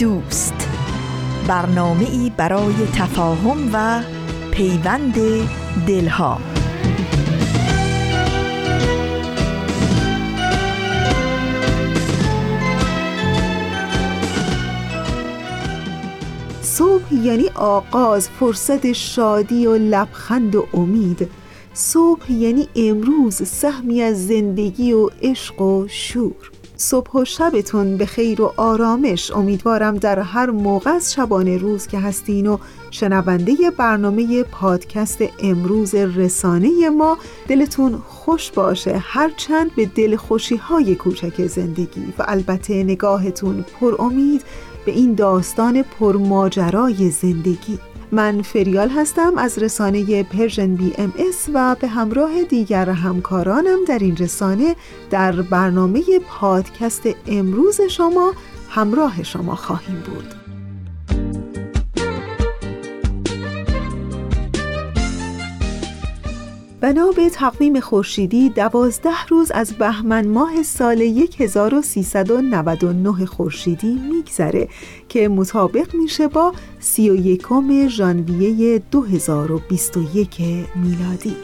دوست. برنامه ای برای تفاهم و پیوند دلها. صبح یعنی آغاز فرصت شادی و لبخند و امید. صبح یعنی امروز سهمی از زندگی و عشق و شور. صبح و شبتون به خیر و آرامش. امیدوارم در هر موقع از شبانه روز که هستین و شنونده برنامه پادکست امروز رسانه ما دلتون خوش باشه. هرچند به دل خوشی های کوچک زندگی و البته نگاهتون پر امید به این داستان پرماجرای زندگی. من فریال هستم از رسانه Persian BMS و به همراه دیگر همکارانم در این رسانه در برنامه پادکست امروز شما همراه شما خواهیم بود. بنا به تقویم خورشیدی دوازده روز از بهمن ماه سال 1399 خورشیدی میگذره که مطابق میشه با 31 ژانویه 2021 میلادی.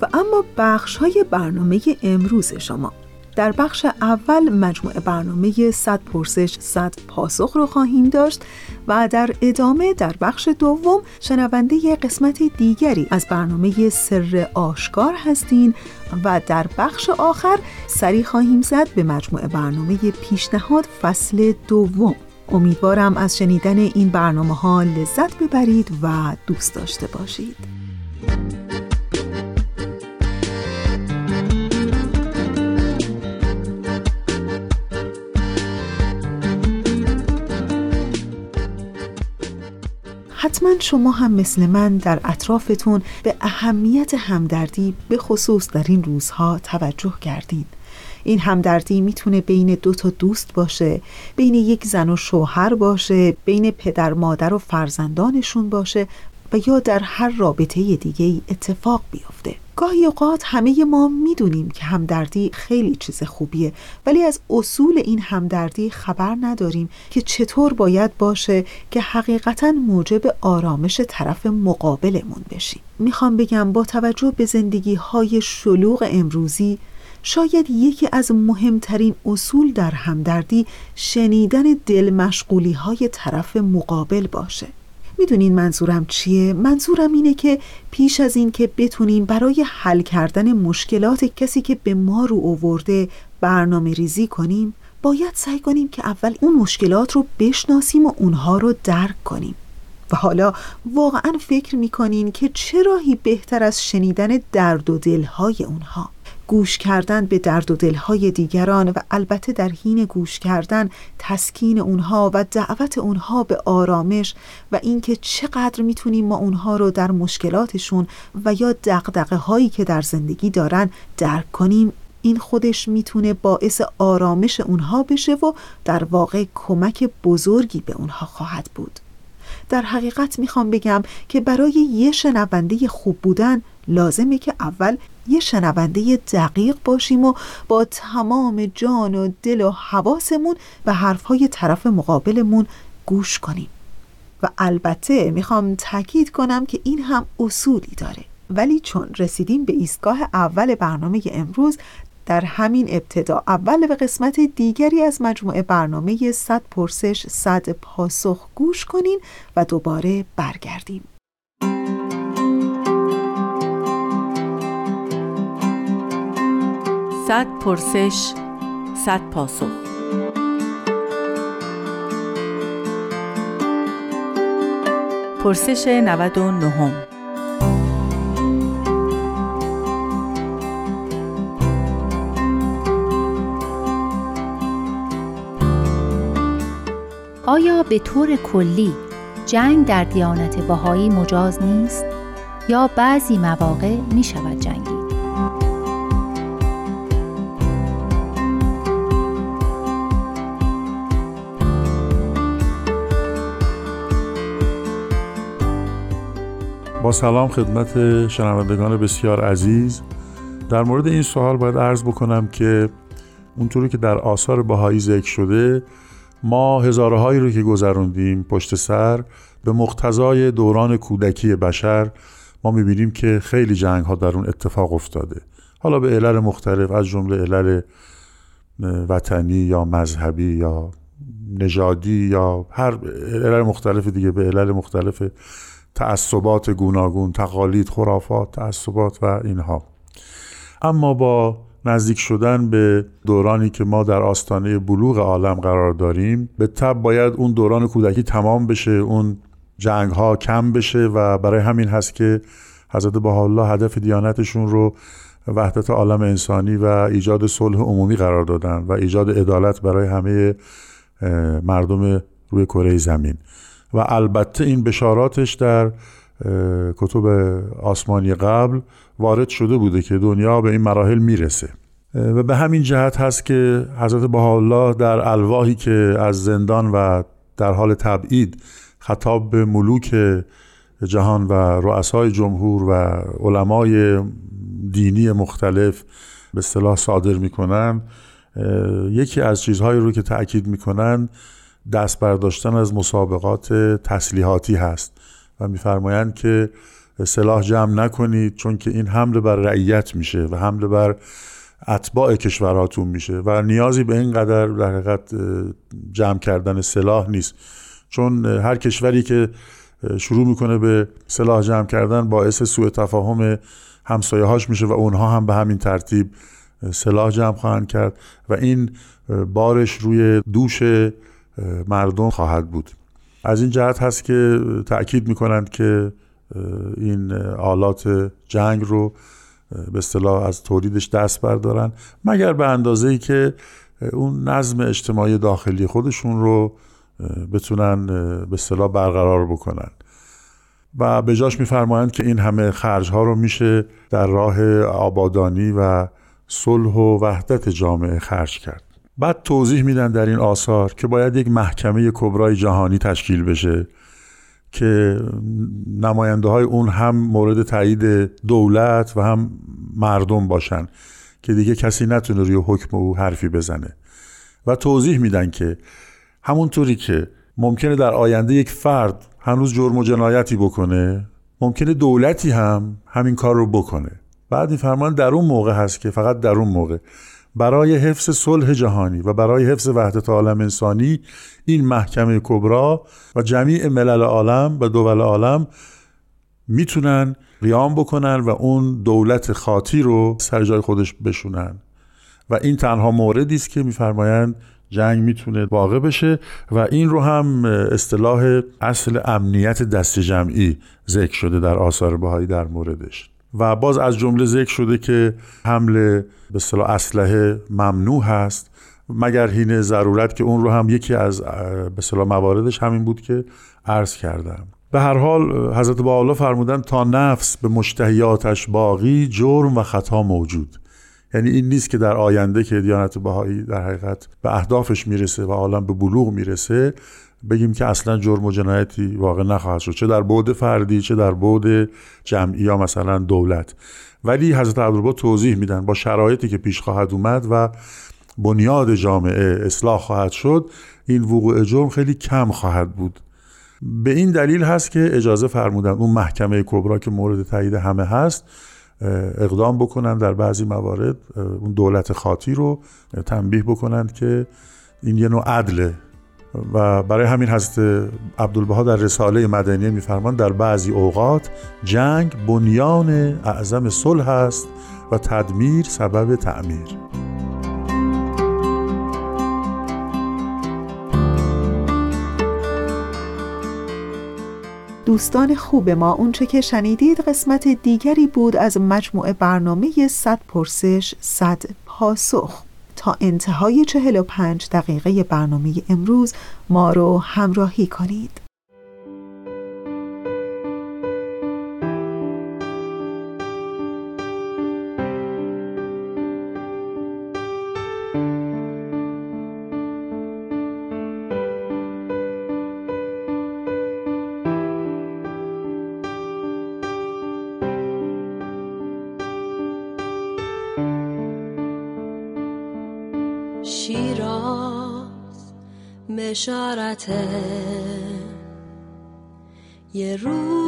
و اما بخش های برنامه امروز شما. در بخش اول مجموعه برنامه 100 پرسش 100 پاسخ رو خواهیم داشت و در ادامه در بخش دوم شنونده قسمت دیگری از برنامه سر آشکار هستین و در بخش آخر سری خواهیم زد به مجموعه برنامه پیشنهاد فصل دوم. امیدوارم از شنیدن این برنامه ها لذت ببرید و دوست داشته باشید. حتما شما هم مثل من در اطرافتون به اهمیت همدردی به خصوص در این روزها توجه کردین. این همدردی می‌تونه بین دو تا دوست باشه بین یک زن و شوهر باشه بین پدر مادر و فرزندانشون باشه و یا در هر رابطه دیگه اتفاق بیفته. گاهی اوقات همه ما می‌دونیم که همدردی خیلی چیز خوبیه ولی از اصول این همدردی خبر نداریم که چطور باید باشه که حقیقتا موجب آرامش طرف مقابلمون بشیم. می‌خوام بگم با توجه به زندگی های شلوغ امروزی شاید یکی از مهمترین اصول در همدردی شنیدن دل مشغولی های طرف مقابل باشه. می‌دونین منظورم چیه؟ منظورم اینه که پیش از این که بتونیم برای حل کردن مشکلات کسی که به ما رو اوورده برنامه ریزی کنیم باید سعی کنیم که اول اون مشکلات رو بشناسیم و اونها رو درک کنیم و حالا واقعا فکر می‌کنین که چه راهی بهتر از شنیدن درد و دلهای اونها گوش کردن به درد و دلهای دیگران و البته در حین گوش کردن تسکین اونها و دعوت اونها به آرامش و اینکه چقدر می‌تونیم ما اونها رو در مشکلاتشون و یا دقدقه هایی که در زندگی دارن درک کنیم این خودش می‌تونه باعث آرامش اونها بشه و در واقع کمک بزرگی به اونها خواهد بود. در حقیقت می‌خوام بگم که برای یه شنونده خوب بودن لازمه که اول یه شنونده دقیق باشیم و با تمام جان و دل و حواسمون به حرفهای طرف مقابلمون گوش کنیم. و البته می‌خوام تاکید کنم که این هم اصولی داره. ولی چون رسیدیم به ایستگاه اول برنامه امروز در همین ابتدا. اول به قسمت دیگری از مجموعه برنامه 100 پرسش 100 پاسخ گوش کنین و دوباره برگردیم. صد پرسش صد پاسخ. پرسش 99 آیا به طور کلی جنگ در دیانت باهایی مجاز نیست یا بعضی مواقع می شود جنگید؟ با سلام خدمت شنوندگان بسیار عزیز در مورد این سوال باید عرض بکنم که اونطوری که در آثار بهایی ذکر شده ما هزارهایی رو که گذروندیم پشت سر به مقتضای دوران کودکی بشر ما می‌بینیم که خیلی جنگ ها در اون اتفاق افتاده. حالا به علل مختلف از جمله علل وطنی یا مذهبی یا نژادی یا هر علل مختلف دیگه به علل مختلف تعصبات گوناگون تقالید خرافات تعصبات و اینها. اما با نزدیک شدن به دورانی که ما در آستانه بلوغ عالم قرار داریم به تب باید اون دوران کودکی تمام بشه اون جنگ ها کم بشه و برای همین هست که حضرت الله هدف دیانتشون رو وحدت عالم انسانی و ایجاد صلح عمومی قرار دادن و ایجاد عدالت برای همه مردم روی کره زمین. و البته این بشاراتش در کتب آسمانی قبل وارد شده بوده که دنیا به این مراحل می‌رسه. و به همین جهت هست که حضرت الله در الواحی که از زندان و در حال تبعید خطاب به ملوک جهان و رؤسای جمهور و علمای دینی مختلف به اصطلاح صادر می‌کنن. یکی از چیزهایی رو که تاکید می‌کنن دست برداشتن از مسابقات تسلیحاتی هست و میفرمایند که سلاح جمع نکنید چون که این حمله بر رعیت میشه و حمله بر اتباع کشوراتون میشه و نیازی به این قدر در حقیقت جمع کردن سلاح نیست. چون هر کشوری که شروع می‌کنه به سلاح جمع کردن باعث سوء تفاهم همسایه هاش میشه و اونها هم به همین ترتیب سلاح جمع خواهند کرد و این بارش روی دوش مردم خواهد بود. از این جهت هست که تأکید می‌کنند که این آلات جنگ رو به اصطلاح از تولیدش دست بردارن. مگر به اندازه ای که اون نظم اجتماعی داخلی خودشون رو بتونن به اصطلاح برقرار بکنن. و به جاش میفرمایند که این همه خرج ها رو میشه در راه آبادانی و صلح و وحدت جامعه خرج کرد. بعد توضیح میدن در این آثار که باید یک محکمه کبرای جهانی تشکیل بشه. که نماینده های اون هم مورد تایید دولت و هم مردم باشن که دیگه کسی نتونه روی حکم او حرفی بزنه. و توضیح میدن که همونطوری که ممکنه در آینده یک فرد هنوز جرم و جنایتی بکنه ممکنه دولتی هم همین کار رو بکنه. بعد فرمان در اون موقع هست که فقط در اون موقع. برای حفظ صلح جهانی و برای حفظ وحدت عالم انسانی این محکمه کبرا و جمیع ملل عالم و دول عالم می‌تونن قیام بکنن و اون دولت خاطی رو سر جای خودش بشونن. و این تنها موردی است که میفرمایند جنگ می‌تونه واقع بشه و این رو هم اصطلاح اصل امنیت دست جمعی ذکر شده در آثار بهایی در موردش. و باز از جمله ذکر شده که حمله به اصطلاح اسلحه ممنوع هست مگر حین ضرورت که اون رو هم یکی از به مواردش همین بود که عرض کردم. به هر حال حضرت با فرمودن تا نفس به مشتهیاتش باقی جرم و خطا موجود. یعنی این نیست که در آینده که دیانت بهایی در حقیقت به اهدافش می‌رسه و عالم به بلوغ می‌رسه بگیم که اصلا جرم و جنایتی واقع نخواهد شد. چه در بعد فردی چه در بعد جمعی یا مثلا دولت. ولی حضرت عبدالبا توضیح میدن با شرایطی که پیش خواهد اومد و بنیاد جامعه اصلاح خواهد شد این وقوع جرم خیلی کم خواهد بود. به این دلیل هست که اجازه فرمودن اون محکمه کبرا که مورد تایید همه هست اقدام بکنن در بعضی موارد اون دولت خاطی رو تنبیه بکنند که این یه نوع عدله و برای همین حضرت عبدالبها در رساله مدنیه میفرمان در بعضی اوقات جنگ بنیان اعظم صلح است و تدمیر سبب تعمیر. دوستان خوب ما اونچه که شنیدید قسمت دیگری بود از مجموعه برنامه 100 پرسش 100 پاسخ. تا انتهای 45 دقیقه برنامه امروز ما رو همراهی کنید. بشارت. یه روز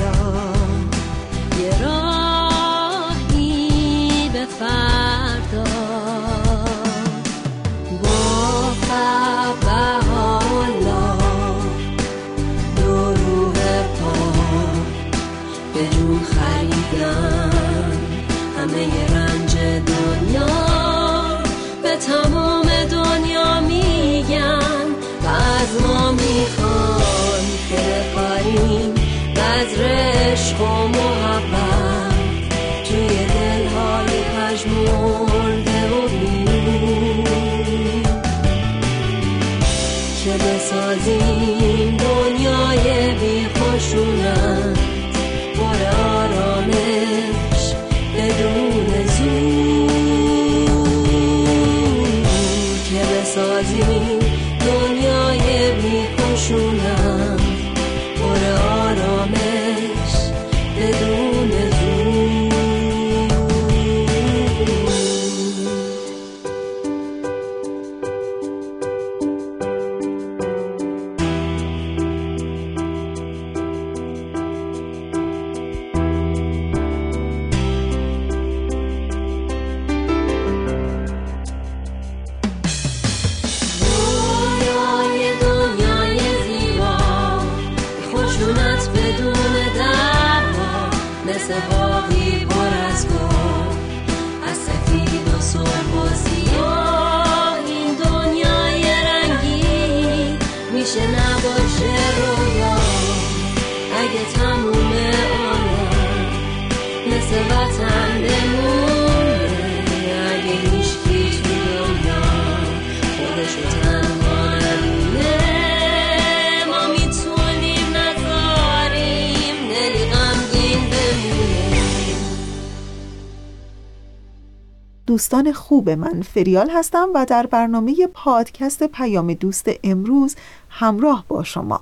دوستان خوب من فریال هستم و در برنامه پادکست پیام دوست امروز همراه با شما.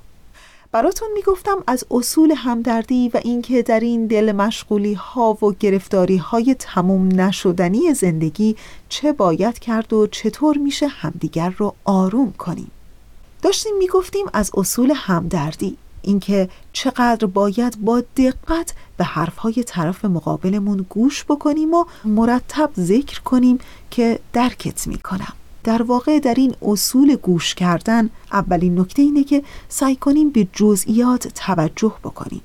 براتون می‌گفتم از اصول همدردی و اینکه در این دل مشغولی ها و گرفتاری های تموم نشدنی زندگی چه باید کرد و چطور میشه همدیگر رو آروم کنیم. داشتیم می‌گفتیم از اصول همدردی. اینکه چقدر باید با دقت به حرفهای طرف مقابلمون گوش بکنیم و مرتب ذکر کنیم که درکت می‌کنم. در واقع در این اصول گوش کردن اولین نکته اینه که سعی کنیم به جزئیات توجه بکنیم.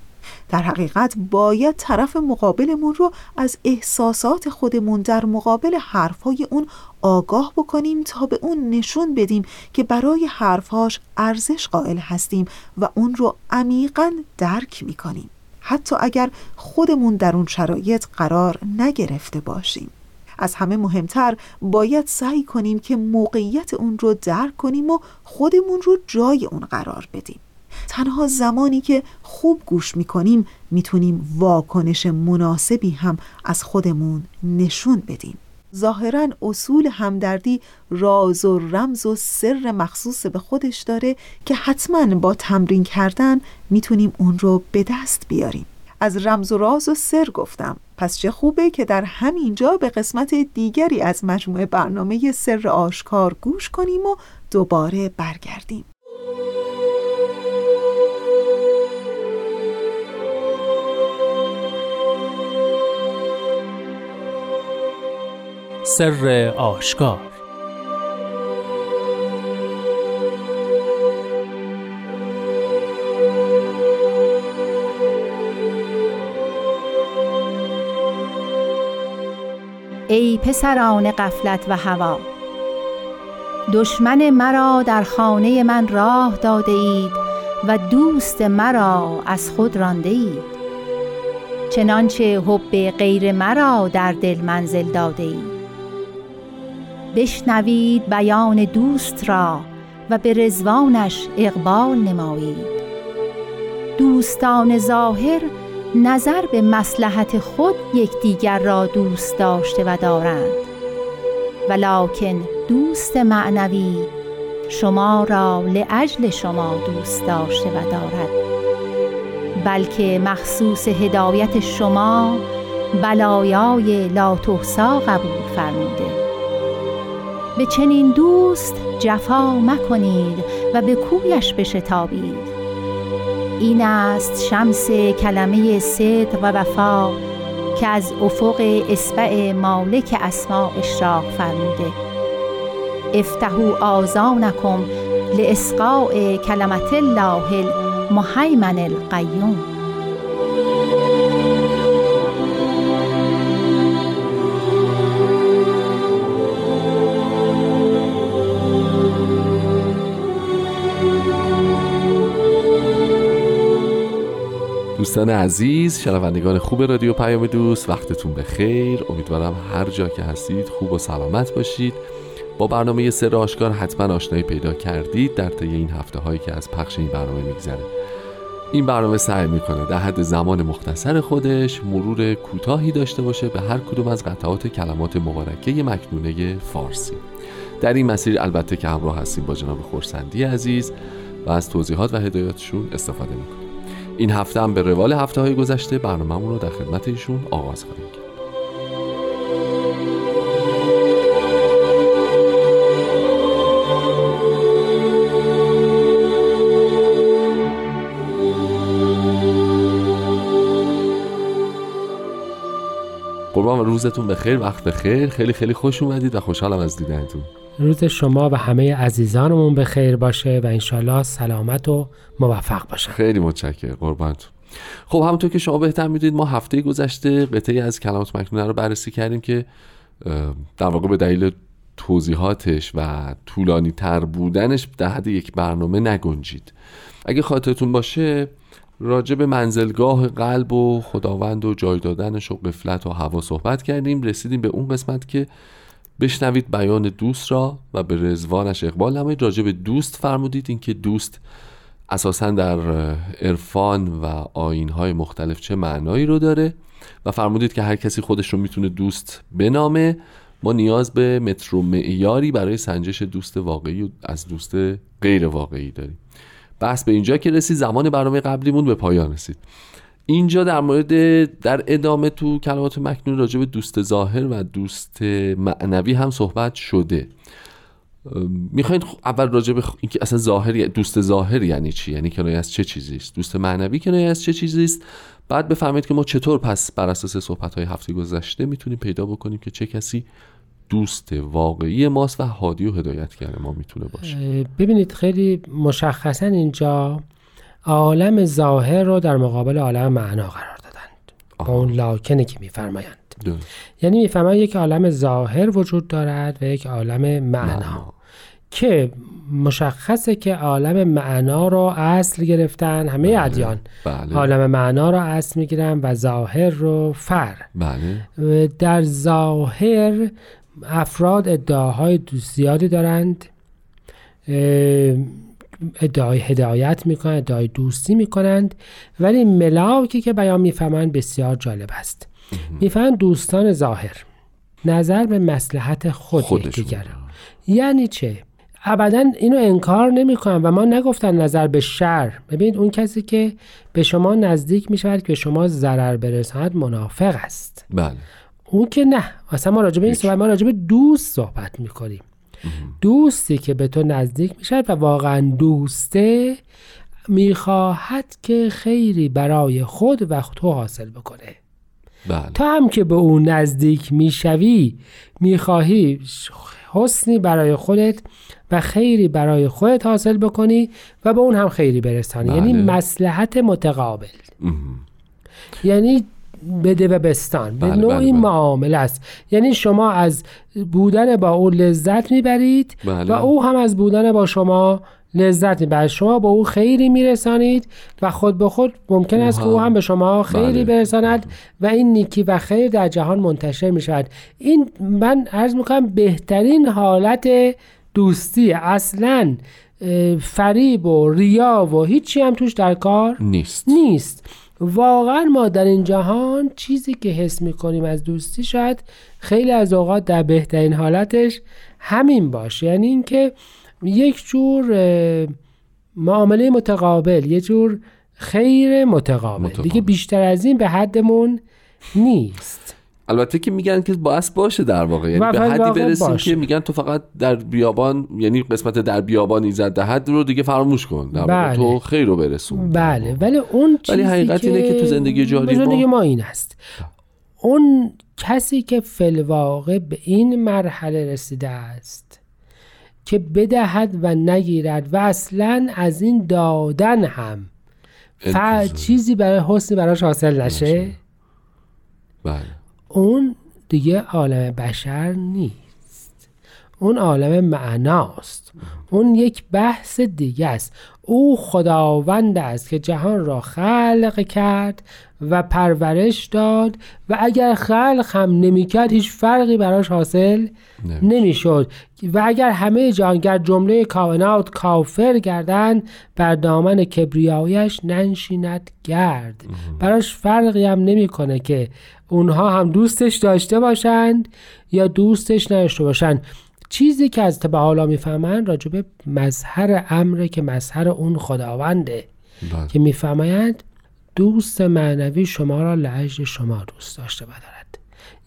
در حقیقت باید طرف مقابلمون رو از احساسات خودمون در مقابل حرفهای اون آگاه بکنیم تا به اون نشون بدیم که برای حرفهاش ارزش قائل هستیم و اون رو عمیقا درک می‌کنیم. حتی اگر خودمون در اون شرایط قرار نگرفته باشیم. از همه مهمتر باید سعی کنیم که موقعیت اون رو درک کنیم و خودمون رو جای اون قرار بدیم. تنها زمانی که خوب گوش می‌کنیم می‌تونیم واکنش مناسبی هم از خودمون نشون بدیم. ظاهرا اصول همدردی راز و رمز و سر مخصوص به خودش داره که حتما با تمرین کردن می‌تونیم اون رو به دست بیاریم. از رمز و راز و سر گفتم. پس چه خوبه که در همینجا به قسمت دیگری از مجموعه برنامه سر آشکار گوش کنیم و دوباره برگردیم. سر آشکار. ای پسران قفلت و هوا دشمن مرا در خانه من راه داده اید و دوست مرا از خود رانده اید. چنانچه حب غیر مرا در دل منزل داده اید. بشنوید بیان دوست را و به رزوانش اقبال نمایید. دوستان ظاهر نظر به مسلحت خود یکدیگر را دوست داشته و دارند. ولکن دوست معنوی شما را لعجل شما دوست داشته و دارد. بلکه مخصوص هدایت شما بلایای لاتحسا قبول فرموده. به چنین دوست جفا مکنید و به کویش بشتابید. این است شمس کلمه صدق و وفا که از افق اسبع مالک اسما اشراق فرموده. افتحوا آذانکم لاسقاء کلمت الله المهیمن القیوم. دوستان عزیز شنوندگان خوب رادیو پیام دوست وقتتون بخیر. امیدوارم هر جا که هستید خوب و سلامت باشید. با برنامه سر آشکار حتما آشنایی پیدا کردید در طی این هفته هایی که از پخش این برنامه میگذره. این برنامه سعی می‌کنه در حد زمان مختصر خودش مرور کوتاهی داشته باشه به هر کدوم از قطعات کلمات مبارکه مکنونه فارسی. در این مسیر البته که همراه هستیم با جناب خورسندی عزیز و از توضیحات و هدایاتشون استفاده می‌کنیم. این هفته هم به روال هفته های گذشته برنامه‌مون رو در خدمت ایشون آغاز خواهیم کرد روزتون بخیر وقت بخیر. خیلی خیلی خوش اومدید و خوشحالم از دیدنتون. روز شما و همه عزیزانمون به خیر باشه و انشالله سلامت و موفق باشه. خیلی متشکرم قربانتون خب همونطور که شما بهتر می‌دونید ما هفته گذشته قطعی از کلمات مکنونه رو بررسی کردیم که در واقع به دلیل توضیحاتش و طولانی تر بودنش در حد یک برنامه نگنجید. اگه خاطرتون باشه راجع به منزلگاه قلب و خداوند و جای دادنش و قفلت و هوا صحبت کردیم رسیدیم به اون قسمت که بشنوید بیان دوست را و به رزوانش اقبال نمایید. راجع به دوست فرمودید اینکه دوست اساسا در عرفان و آینهای مختلف چه معنایی رو داره و فرمودید که هر کسی خودش رو می‌تونه دوست بنامه. ما نیاز به متر و معیاری برای سنجش دوست واقعی و از دوست غیر واقعی داریم. بحث به اینجا که رسید زمان برنامه قبلیمون به پایان رسید. اینجا در مورد در ادامه تو کلمات مکنون راجع به دوست ظاهر و دوست معنوی هم صحبت شده. می‌خواین اول راجع به اینکه اصلا ظاهر دوست ظاهر یعنی چی؟ یعنی کنایه از چه چیزی است دوست معنوی کنایه از چه چیزی است بعد بفهمید که ما چطور پس بر اساس صحبت های هفته گذشته می‌تونیم پیدا بکنیم که چه کسی دوست واقعی ماست و هادی و هدایتگر ما می‌تونه باشه. ببینید خیلی مشخصا اینجا عالم ظاهر رو در مقابل عالم معنا قرار دادند. با اون لاکنه که میفرمایند. یعنی میفرمایند یک عالم ظاهر وجود دارد و یک عالم معنا. که مشخصه که عالم معنا رو اصل گرفتن همه بله. ادیان. بله. عالم معنا رو اصل می‌گیرن و ظاهر رو فر. بله. در ظاهر افراد ادعاهای زیادی دارند ادعای هدایت می‌کنند ادعای دوستی می‌کنند ولی ملاکی که بیان می‌فهمند بسیار جالب است. می‌فهمند دوستان ظاهر نظر به مسلحت خود. یکدیگر یعنی چه؟ ابدا اینو انکار نمی‌کنم و ما نگفتن نظر به شر. ببینید اون کسی که به شما نزدیک می شود که به شما ضرر برساند منافق است. بله. اون که نه. اصلا ما راجع به این. صحبت ما راجع به دوست صحبت می‌کنیم. دوستی که به تو نزدیک می‌شد و واقعا دوسته می‌خواهد که خیری برای خود و تو حاصل بکنه. بله. تا هم که به اون نزدیک می‌شوی می‌خواهی حسنی برای خودت و خیری برای خودت حاصل بکنی و به اون هم خیری برسانی. بله. یعنی مسلحت متقابل. مهم. یعنی بده و بستان به بله، نوعی بله، بله. معامله است یعنی شما از بودن با او لذت می‌برید بله. و او هم از بودن با شما لذت می‌برد شما با او خیری میرسانید و خود به خود ممکن است که او هم. به شما خیری بله. برساند و این نیکی و خیر در جهان منتشر می‌شود این من عرض می‌کنم بهترین حالت دوستی اصلا فریب و ریا و هیچی هم توش در کار نیست نیست واقعا ما در این جهان چیزی که حس می‌کنیم از دوستی شاید خیلی از اوقات در بهترین حالتش همین باشه. یعنی اینکه یک جور معامله متقابل یه جور خیر متقابل, متقابل. دیگه بیشتر از این به حدمون نیست. البته که میگن که باعث باشه در واقع. یعنی به حدی برسیم باشه. که میگن تو فقط در بیابان یعنی قسمت در بیابان ایزد دهد رو دیگه فراموش کن. در بله. تو خیر رو برسون. بله. ولی اون چیزی ولی حقیقت که اینه که تو زندگی جاری زندگی ما- ما این است. اون کسی که فلواقع به این مرحله رسیده است که بدهد و نگیرد و اصلا از این دادن هم ف... چیزی برای حسنی براش حاصل نشه. بله. اون دیگه عالم بشر نیست. اون عالم معناست. اون یک بحث دیگه است. او خداوند است که جهان را خلق کرد و پرورش داد و اگر خلق هم نمی‌کرد هیچ فرقی براش حاصل. نمی‌شد. و اگر همه جهانگر جمله کائنات کافر گردند بر دامن کبریایش ننشیند گرد. براش فرقی هم نمی‌کنه که اونها هم دوستش داشته باشند یا دوستش نداشته باشند. چیزی که از به حالا می‌فهمند راجع به مظهر امره که مظهر اون خداونده بله. که میفرمایند دوست معنوی شما را لعجل شما دوست داشته بدارد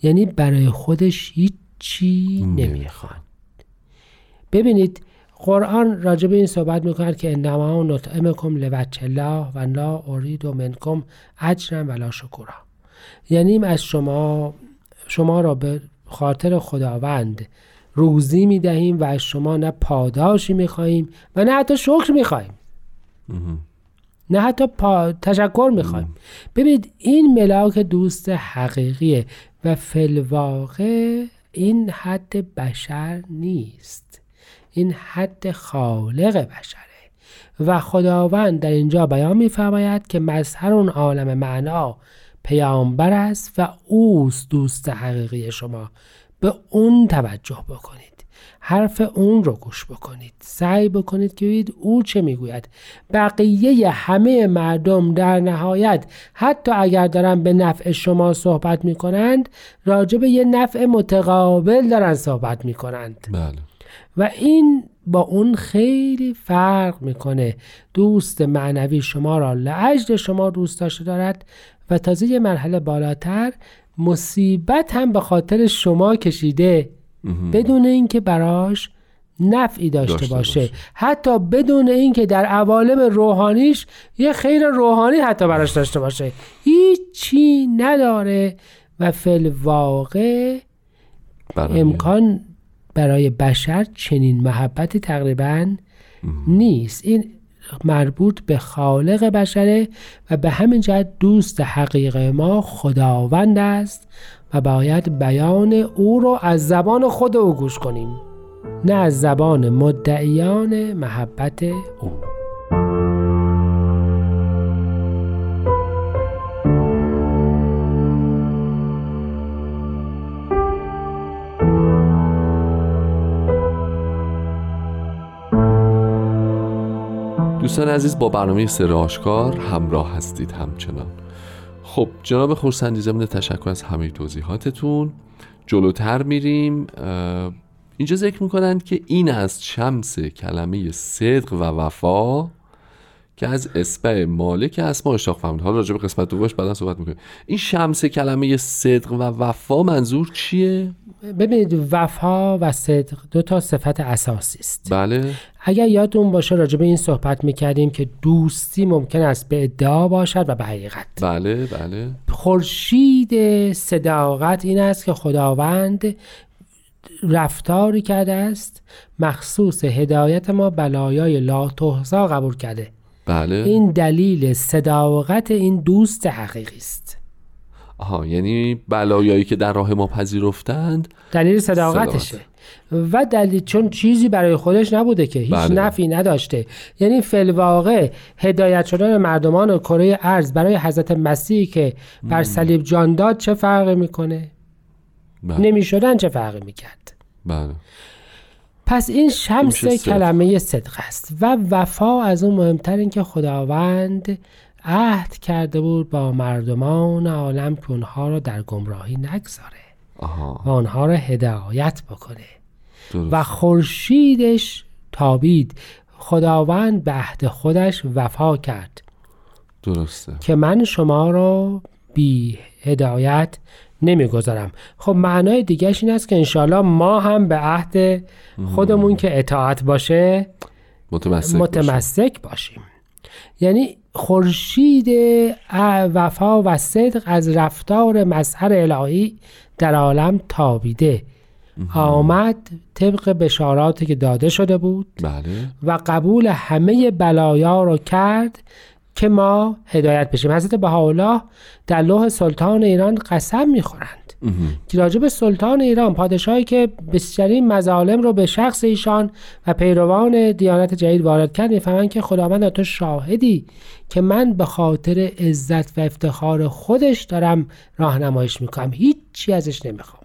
یعنی برای خودش هیچی نمی‌خواد. ببینید قرآن راجع به این صحبت می‌کند که انما نطعمکم لوجه الله و لا ارید و منکم اجرا ولا شکورا. یعنی از شما شما را به خاطر خداوند روزی می‌دهیم و از شما نه پاداشی می‌خواهیم و نه حتی شکر می‌خواهیم. نه حتی پا... تشکر می‌خوایم ببینید این ملاک دوست حقیقیه و فلواقع این حد بشر نیست. این حد خالق بشره. و خداوند در اینجا بیان میفرماید که مظهر اون عالم معنا پیامبر است و اوست دوست حقیقی شما. به اون توجه بکنید. حرف اون رو گوش بکنید. سعی بکنید که ببینید او چه می‌گوید. بقیه همه مردم در نهایت حتی اگر دارن به نفع شما صحبت می‌کنند راجع به یه نفع متقابل دارن صحبت می‌کنند. بله. و این با اون خیلی فرق می‌کنه. دوست معنوی شما را لعجل شما دوست داشته دارد. و تازه یه مرحله بالاتر مصیبت هم به خاطر شما کشیده بدون اینکه براش نفعی داشته, داشته باشه. باشه. حتی بدون اینکه در عوالم روحانیش یه خیر روحانی حتی براش داشته باشه هیچی نداره و فی واقع برای امکان برای بشر چنین محبتی تقریبا نیست این مربوط به خالق بشره و به همین جهت دوست حقیق ما خداوند است و باید بیان او رو از زبان خود او گوش کنیم نه از زبان مدعیان محبت او. دوستان عزیز با برنامه سر آشکار همراه هستید همچنان. خب جناب خورسندی ضمن تشکر از همه توضیحاتتون. جلوتر میریم. اینجا ذکر می‌کنند که این از شمس کلمه صدق و وفا. که از اسبع مالک اسما اشتاق فرمود. حالا راجع به قسمت دومش بعدا صحبت می‌کنیم. این شمس کلمه صدق و وفا منظور چیه؟ ببینید وفا و صدق دو تا صفت اساسی است. بله. اگر یادتون باشه راجع به این صحبت می‌کردیم که دوستی ممکن است به ادعا باشد و به حقیقت. بله بله. خورشید صداقت این است که خداوند رفتاری کرده است. مخصوص هدایت ما بلایای لا تحصا قبول کرده. بله. این دلیل صداقت این دوست حقیقی است. آها یعنی بلایایی که در راه ما پذیرفتند دلیل صداقتشه. و دلیل چون چیزی برای خودش نبوده که هیچ بله. نفی نداشته. یعنی فلواقع هدایت شدن مردمان کره ارز برای حضرت مسیحی که بر صلیب جان داد چه فرقی می‌کنه؟ بله. نمی شدن چه فرقی می‌کرد؟ بله. پس این شمس. کلمه صدق است و وفا از اون مهمتر این که خداوند عهد کرده بود با مردمان عالم که اونها رو در گمراهی نگذاره آها. و آنها را هدایت بکنه. درست. و خورشیدش تابید. خداوند به عهد خودش وفا کرد. درسته. که من شما را بی هدایت نمی‌گذارم. خب معنای دیگهش این است که انشالله ما هم به عهد خودمون که اطاعت باشه متمسک باشیم. متمسک باشیم. یعنی خورشید وفا و صدق از رفتار مظهر الهی در عالم تابیده. آمد طبق بشاراتی که داده شده بود بله. و قبول همه بلایا رو کرد که ما هدایت بشیم. حضرت بهاءالله در لوح سلطان ایران قسم می‌خورند. که راجع به سلطان ایران پادشاهی که بیشترین مظالم رو به شخص ایشان و پیروان دیانت جدید وارد کرد می‌فهمند که خداوند تو شاهدی که من به خاطر عزت و افتخار خودش دارم راهنماییش می‌کنم. هیچی ازش نمی‌خوام.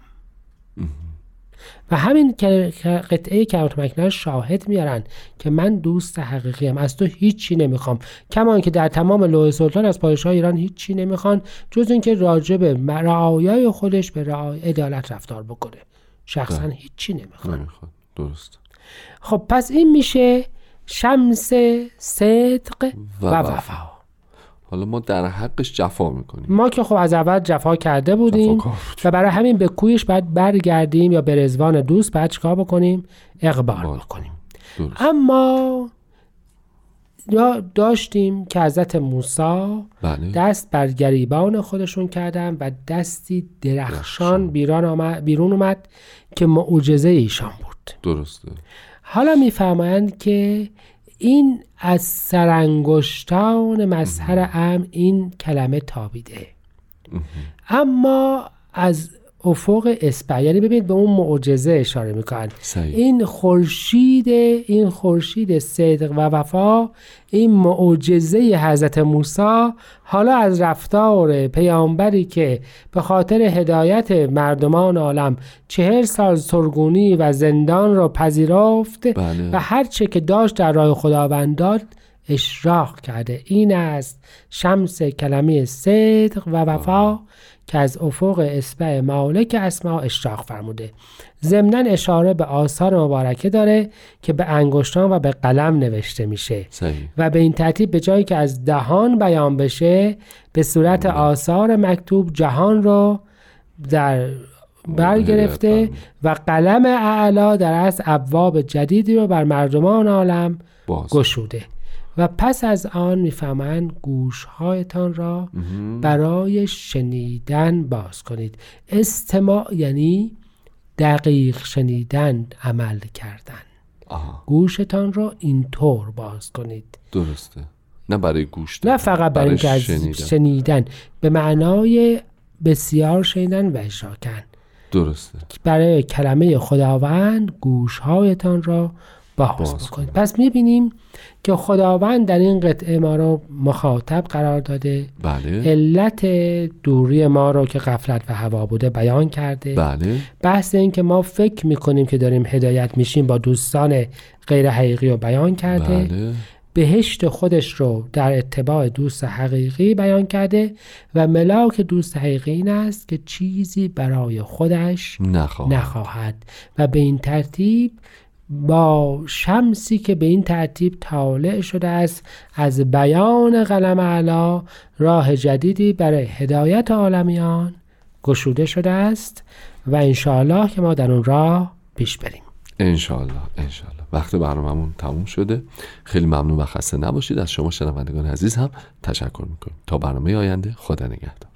و همین قطعه کلمات مکنه شاهد میارن که من دوست حقیقی ام از تو هیچی نمی‌خوام. کمان که در تمام لوح سلطان از پادشاه ایران هیچی نمی‌خوان جز اینکه راجع به رعایای خودش به رعای عدالت رفتار بکنه. شخصا هیچی نمی‌خوان. نمی‌خواد درست خب پس این میشه شمس صدق و, و وفا. حالا ما در حقش جفا می‌کنیم. ما که خب از اول جفا کرده بودیم جفاکار و برای همین به کویش باید برگردیم یا به رزوان دوست باید چیکار بکنیم؟ اقبال بال. بکنیم. درست. اما یا داشتیم که حضرت موسی بله. دست بر گریبان خودشون کردن و دستی درخشان بیرون آمد, بیرون اومد که معجزه ایشان بود. درسته. حالا میفرمایند که این از سرانگشتان مظهر ام این کلمه تابیده. اما از افق اسپع یعنی ببینید به اون معجزه اشاره می‌کنن. صحیح. این خورشید این خورشید صدق و وفا این معجزه حضرت موسی حالا از رفتار پیامبری که به خاطر هدایت مردمان عالم چهل سال سرگونی و زندان را پذیرفت بله. و هر چه که داشت در راه خداوند داد اشراق کرده. این است شمس کلمه صدق و وفا. که از افق اسبع مالک اسما اشراق فرموده. ضمنا اشاره به آثار مبارکه داره که به انگشتان و به قلم نوشته میشه. صحیح. و به این ترتیب به جایی که از دهان بیان بشه به صورت آثار مکتوب جهان رو در بر گرفته و قلم اعلا در از ابواب جدیدی رو بر مردمان عالم باز. گشوده. و پس از آن می‌فهمند گوشهایتان را برای شنیدن باز کنید. استماع یعنی دقیق شنیدن عمل کردن. آها. گوشتان را اینطور باز کنید. درسته. نه برای گوش نه فقط برای از شنیدن. شنیدن. به معنای بسیار شنیدن و اشراکن. درسته. برای کلمه خداوند گوشهایتان را باز, باز بکنید پس می‌بینیم که خداوند در این قطعه ما رو مخاطب قرار داده. بله. علت دوری ما رو که غفلت و هوا بوده بیان کرده. بله. بحث این که ما فکر می‌کنیم که داریم هدایت میشیم با دوستان غیر حقیقی رو بیان کرده. بله. بهشت خودش رو در اتباع دوست حقیقی بیان کرده و ملاک دوست حقیقی این است که چیزی برای خودش نخواهد, نخواهد. و به این ترتیب با شمسی که به این ترتیب طالع شده است از بیان قلم علا راه جدیدی برای هدایت عالمیان گشوده شده است و انشاءالله که ما در اون راه پیش بریم. انشالله انشالله وقت برنامهمون تموم شده. خیلی ممنون و خسته نباشید. از شما شنوندگان عزیز هم تشکر می‌کنیم. تا برنامه آینده خدا نگهدار.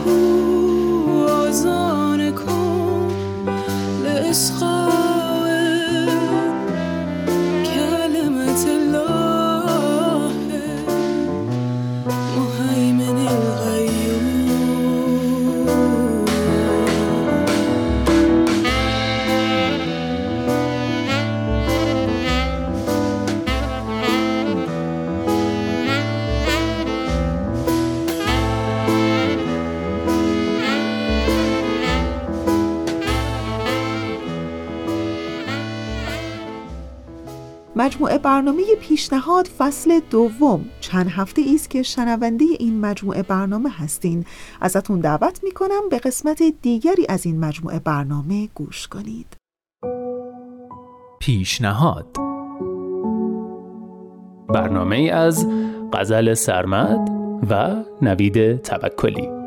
افتحوا آذانکم لإصغاء برنامه پیشنهاد فصل دوم. چند هفته است که شنونده این مجموعه برنامه هستین. ازتون دعوت می‌کنم به قسمت دیگری از این مجموعه برنامه گوش کنید. پیشنهاد. برنامه از غزل سرمد و نوید توکلی.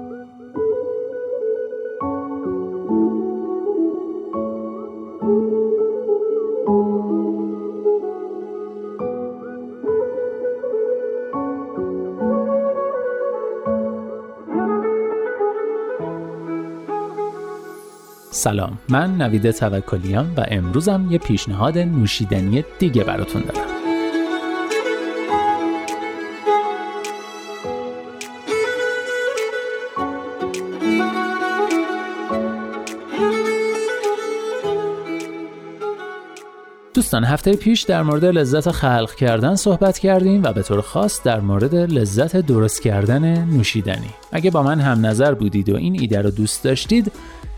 سلام. من نوید توکلیام و امروزم یه پیشنهاد نوشیدنی دیگه براتون دارم. دوستان هفته پیش در مورد لذت خلق کردن صحبت کردیم و به طور خاص در مورد لذت درست کردن نوشیدنی. اگه با من هم نظر بودید و این ایده رو دوست داشتید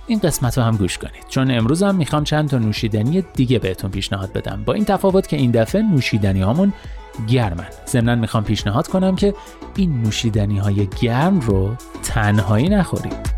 این قسمت رو هم گوش کنید. چون امروز هم می‌خوام چند تا نوشیدنی دیگه بهتون پیشنهاد بدم. با این تفاوت که این دفعه نوشیدنی هامون گرمن. ضمنا می‌خوام پیشنهاد کنم که این نوشیدنی های گرم رو تنهایی نخورید.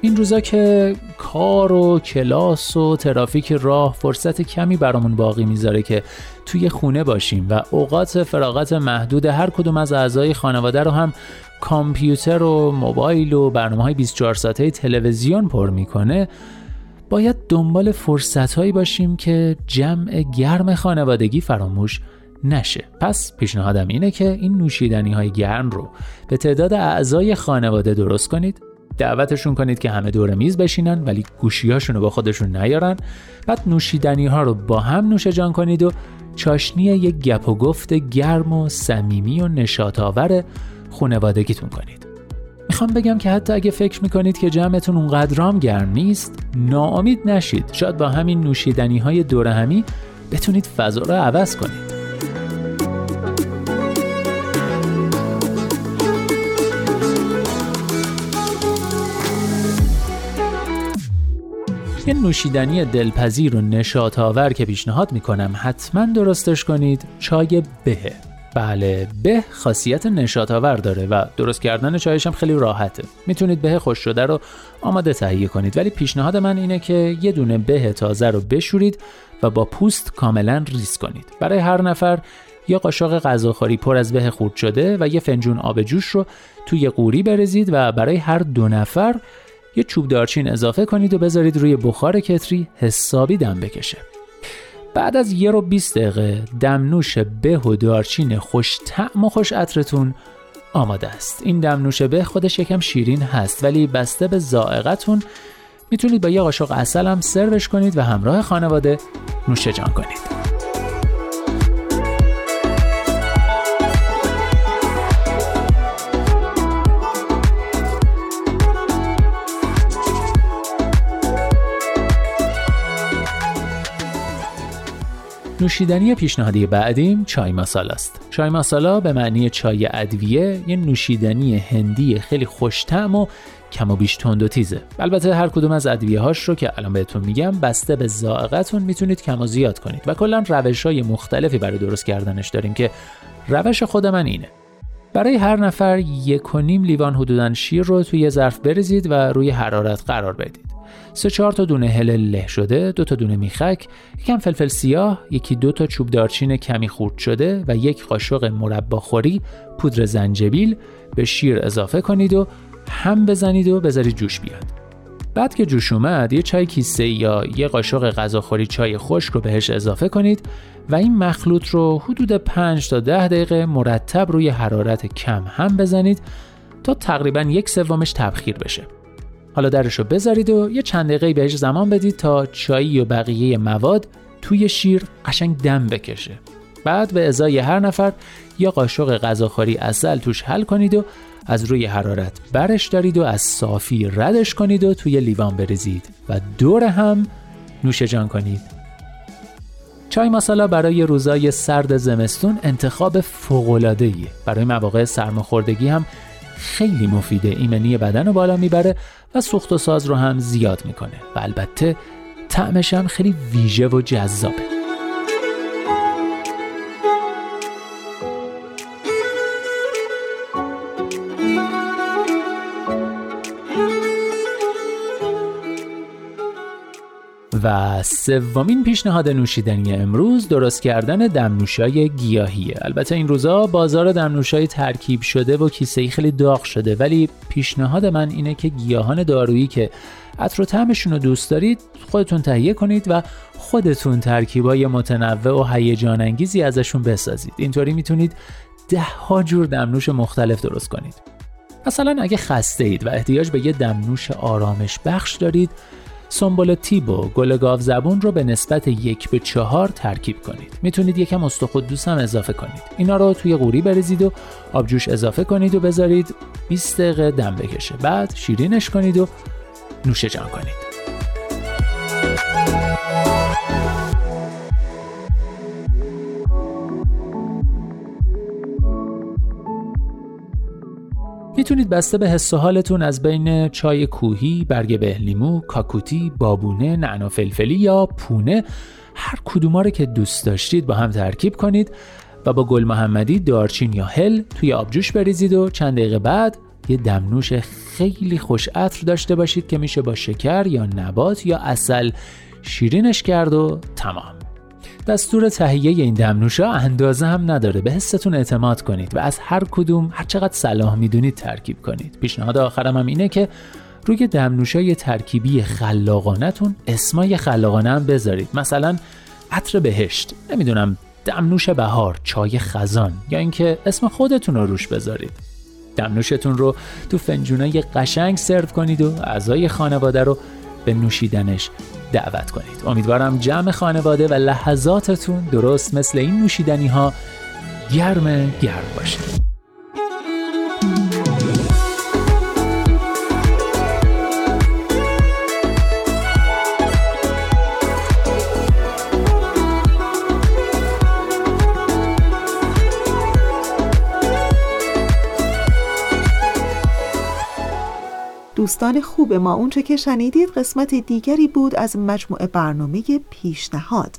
این روزا که کار و کلاس و ترافیک راه فرصت کمی برامون باقی می‌ذاره که توی خونه باشیم و اوقات فراغت محدود هر کدوم از اعضای خانواده رو هم کامپیوتر و موبایل و برنامه های 24 ساعته تلویزیون پر می‌کنه باید دنبال فرصت هایی باشیم که جمع گرم خانوادگی فراموش نشه. پس پیشنهادم اینه که این نوشیدنی های گرم رو به تعداد اعضای خانواده درست کنید. دعوتشون کنید که همه دور میز بشینن ولی گوشیاشون رو با خودشون نیارن. بعد نوشیدنی ها رو با هم نوش جان کنید و چاشنی یک گپ و گفت گرم و صمیمی و نشاط آور خانوادگیتون کنید. می‌خوام بگم که حتی اگه فکر می‌کنید که جمعتون اونقدرام گرم نیست ناامید نشید. شاید با همین نوشیدنی های دور همی بتونید فضا رو عوض کنید. نوشیدنی دلپذیر و نشاط آور که پیشنهاد می‌کنم حتما درستش کنید. چای بهه. بله به خاصیت نشاط آور داره و درست کردن چایش هم خیلی راحته. می‌تونید به خوش شده رو آماده تهیه کنید. ولی پیشنهاد من اینه که یه دونه به تازه رو بشورید و با پوست کاملا ریز کنید. برای هر نفر یا قاشق غذاخوری پر از به خورد شده و یه فنجون آب جوش رو توی قوری برزید و برای هر دو نفر یه چوب دارچین اضافه کنید و بذارید روی بخار کتری حسابی دم بکشه. بعد از یه رو 20 دقیقه دمنوش به و دارچین خوش طعم و خوش عطرتون آماده است. این دمنوش به خودش یکم شیرین هست ولی بسته به زائقتون می‌تونید با یه قاشق اصل هم سروش کنید و همراه خانواده نوش جان کنید. نوشیدنی پیشنهادی بعدیم چای ماسالا است. چای ماسالا به معنی چای ادویه یه نوشیدنی هندی خیلی خوشتم و کم و بیش تند و تیزه. البته هر کدوم از ادویه هاش رو که الان بهتون میگم بسته به ذائقتون می‌تونید کم و زیاد کنید و کلا روش های مختلفی برای درست کردنش داریم که روش خود من اینه. برای هر نفر یک و نیم لیوان حدوداً شیر رو توی ظرف بریزید و روی حرارت قرار بدید. سه چهار تا دونه هل له شده، دو تا دونه میخک، یکم فلفل سیاه، یکی دو تا چوب دارچین کمی خورد شده و یک قاشق مربا خوری پودر زنجبیل به شیر اضافه کنید و هم بزنید و بذارید جوش بیاد. بعد که جوش اومد یه چای کیسه یا یه قاشق غذاخوری چای خشک رو بهش اضافه کنید و این مخلوط رو حدود 5 تا 10 دقیقه مرتب روی حرارت کم هم بزنید تا تقریبا یک سومش تبخیر بشه. حالا درش رو بذارید و یه چند دقیقه بهش زمان بدید تا چایی و بقیه مواد توی شیر قشنگ دم بکشه. بعد به ازای هر نفر یا قاشق غذاخوری اصل توش حل کنید و از روی حرارت برش دارید و از صافی ردش کنید و توی لیوان بریزید و دور هم نوش جان کنید. چای مسالا برای روزای سرد زمستون انتخاب فوق‌العاده‌ایه. برای مواقع سرماخوردگی هم خیلی مفیده ایمنی بدن رو بالا می‌بره و سوخت و ساز رو هم زیاد می‌کنه. و البته طعمش هم خیلی ویژه و جذابه. و سومین پیشنهاد نوشیدنی امروز درست کردن دمنوشای گیاهیه. البته این روزا بازار دمنوشای ترکیب شده و کیسه خیلی داغ شده ولی پیشنهاد من اینه که گیاهان دارویی که عطر و طعمشون رو دوست دارید خودتون تهیه کنید و خودتون ترکیبای متنوع و هیجان انگیزی ازشون بسازید. اینطوری می‌تونید ده ها جور دمنوش مختلف درست کنید. مثلا اگه خسته اید و احتیاج به یه دمنوش آرامش بخش دارید سنبل تیب و گل گاو زبون رو به نسبت یک به چهار ترکیب کنید. می‌تونید یکم استخدوس هم اضافه کنید. اینا رو توی قوری بریزید و آبجوش اضافه کنید و بذارید 20 دقیقه دم بکشه. بعد شیرینش کنید و نوشه جان کنید. می‌تونید بسته به حس و حالتون از بین چای کوهی، برگ بهلیمو، کاکوتی، بابونه، نعنا فلفلی یا پونه هر کدوما رو که دوست داشتید با هم ترکیب کنید و با گل محمدی، دارچین یا هل توی آبجوش بریزید و چند دقیقه بعد یه دمنوش خیلی خوش عطر داشته باشید که میشه با شکر یا نبات یا اصل شیرینش کرد و تمام. دستور تهیه این دمنوشا اندازه هم نداره. به حستون اعتماد کنید و از هر کدوم هر چقدر صلاح می‌دونید ترکیب کنید. پیشنهاد آخرم هم اینه که روی دمنوشای ترکیبی خلاقانتون اسمای خلاقانه هم بذارید. مثلا عطر بهشت نمی‌دونم دمنوش بهار چای خزان یا اینکه اسم خودتون رو روش بذارید. دمنوشتون رو تو فنجونای قشنگ سرو کنید و اعضای خانواده رو به نوشیدنش دعوت کنید. امیدوارم جمع خانواده و لحظاتتون درست مثل این نوشیدنی ها گرم گرم باشه. دوستان خوب ما اونچه که شنیدید قسمت دیگری بود از مجموعه برنامه پیشنهاد.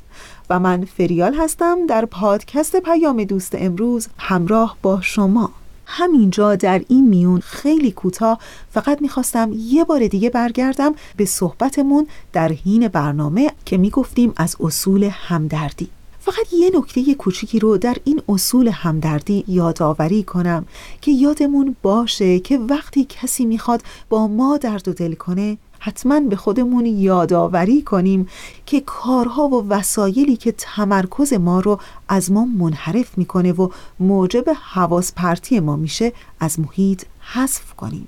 و من فریال هستم در پادکست پیام دوست امروز همراه با شما. همینجا در این میون خیلی کوتاه فقط می‌خواستم یه بار دیگه برگردم به صحبتمون در حین برنامه که می‌گفتیم از اصول همدردی. فقط یه نکته کوچیکی رو در این اصول همدردی یادآوری کنم که یادمون باشه که وقتی کسی می‌خواد با ما درد و دل کنه حتما به خودمون یادآوری کنیم که کارها و وسایلی که تمرکز ما رو از ما منحرف می‌کنه و موجب حواس پرتی ما میشه از محیط حذف کنیم.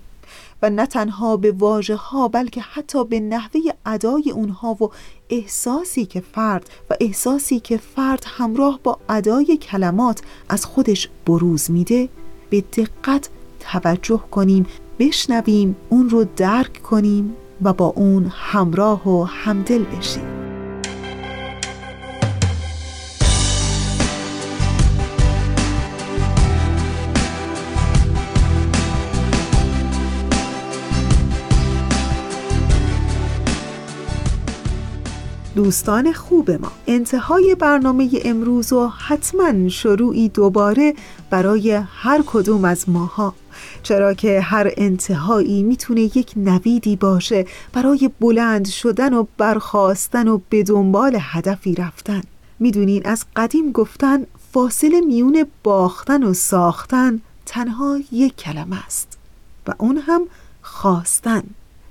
و نه تنها به واژه ها بلکه حتی به نحوه ادای اونها و احساسی که فرد و احساسی که فرد همراه با ادای کلمات از خودش بروز میده به دقت توجه کنیم بشنویم اون رو درک کنیم و با اون همراه و همدل بشیم. دوستان خوب ما. انتهای برنامه امروز و حتما شروعی دوباره برای هر کدوم از ماها. چرا که هر انتهایی می‌تونه یک نویدی باشه برای بلند شدن و برخواستن و به دنبال هدفی رفتن. می‌دونین از قدیم گفتن فاصله میون باختن و ساختن تنها یک کلمه است و اون هم خواستن.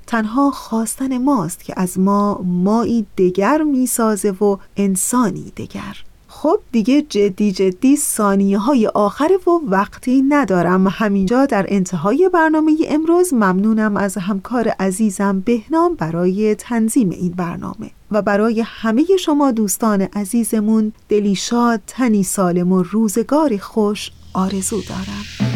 تنها خواستن ماست که از ما مایی دگر می‌سازه و انسانی دگر. خب دیگه جدی جدی ثانیه های آخر و وقتی ندارم. همینجا در انتهای برنامه امروز ممنونم از همکار عزیزم بهنام برای تنظیم این برنامه و برای همه شما دوستان عزیزمون دلی شاد تنی سالم و روزگاری خوش آرزو دارم.